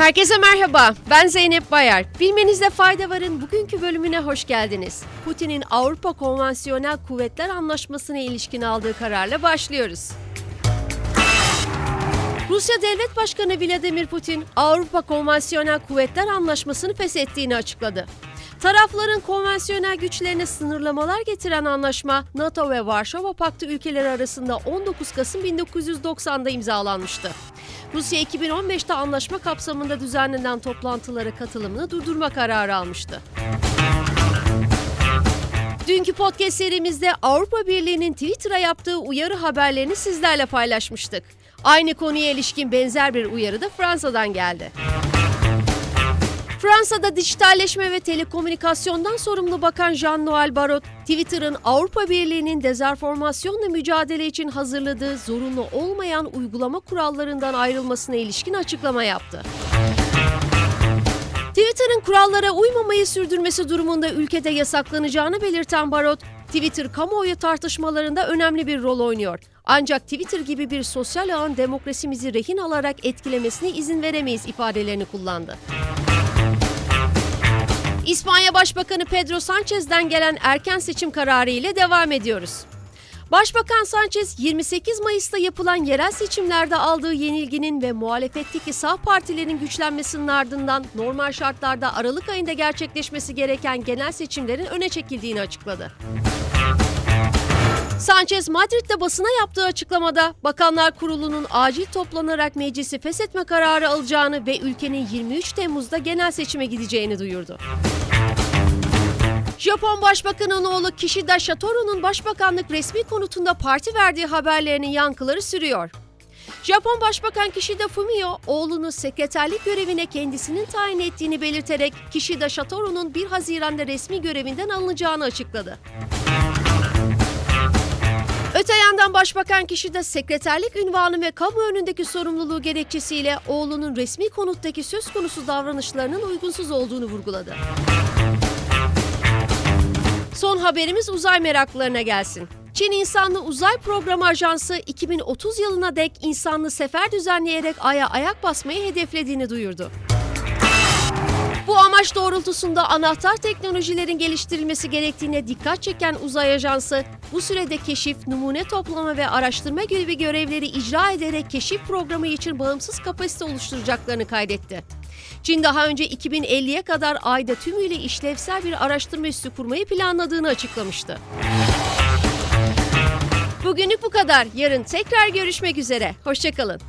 Herkese merhaba, ben Zeynep Bayar. Bilmenizde fayda varın bugünkü bölümüne hoş geldiniz. Putin'in Avrupa Konvansiyonel Kuvvetler Anlaşması'na ilişkin aldığı kararla başlıyoruz. Rusya Devlet Başkanı Vladimir Putin, Avrupa Konvansiyonel Kuvvetler Anlaşması'nı feshettiğini açıkladı. Tarafların konvansiyonel güçlerine sınırlamalar getiren anlaşma, NATO ve Varşova Paktı ülkeleri arasında 19 Kasım 1990'da imzalanmıştı. Rusya 2015'te anlaşma kapsamında düzenlenen toplantılara katılımını durdurma kararı almıştı. Dünkü podcast serimizde Avrupa Birliği'nin Twitter'a yaptığı uyarı haberlerini sizlerle paylaşmıştık. Aynı konuya ilişkin benzer bir uyarı da Fransa'dan geldi. Fransa'da dijitalleşme ve telekomünikasyondan sorumlu bakan Jean-Noël Barrot, Twitter'ın Avrupa Birliği'nin dezenformasyonla mücadele için hazırladığı zorunlu olmayan uygulama kurallarından ayrılmasına ilişkin açıklama yaptı. Twitter'ın kurallara uymamayı sürdürmesi durumunda ülkede yasaklanacağını belirten Barot, Twitter kamuoyu tartışmalarında önemli bir rol oynuyor. Ancak Twitter gibi bir sosyal ağın demokrasimizi rehin alarak etkilemesine izin veremeyiz ifadelerini kullandı. İspanya Başbakanı Pedro Sanchez'den gelen erken seçim kararı ile devam ediyoruz. Başbakan Sanchez 28 Mayıs'ta yapılan yerel seçimlerde aldığı yenilginin ve muhalefetteki sağ partilerin güçlenmesinin ardından normal şartlarda Aralık ayında gerçekleşmesi gereken genel seçimlerin öne çekildiğini açıkladı. Sanchez Madrid'de basına yaptığı açıklamada Bakanlar Kurulu'nun acil toplanarak meclisi feshetme kararı alacağını ve ülkenin 23 Temmuz'da genel seçime gideceğini duyurdu. Japon Başbakanı'nın oğlu Kishida Satoru'nun başbakanlık resmi konutunda parti verdiği haberlerinin yankıları sürüyor. Japon Başbakan Kishida Fumio, oğlunu sekreterlik görevine kendisinin tayin ettiğini belirterek Kishida Satoru'nun 1 Haziran'da resmi görevinden alınacağını açıkladı. Öte yandan başbakan kişi de sekreterlik ünvanı ve kamu önündeki sorumluluğu gerekçesiyle oğlunun resmi konuttaki söz konusu davranışlarının uygunsuz olduğunu vurguladı. Son haberimiz uzay meraklılarına gelsin. Çin İnsanlı Uzay Programı Ajansı 2030 yılına dek insanlı sefer düzenleyerek Ay'a ayak basmayı hedeflediğini duyurdu. Bu amaç doğrultusunda anahtar teknolojilerin geliştirilmesi gerektiğine dikkat çeken uzay ajansı, bu sürede keşif, numune toplama ve araştırma gibi görevleri icra ederek keşif programı için bağımsız kapasite oluşturacaklarını kaydetti. Çin daha önce 2050'ye kadar ayda tümüyle işlevsel bir araştırma üssü kurmayı planladığını açıklamıştı. Bugünlük bu kadar. Yarın tekrar görüşmek üzere. Hoşçakalın.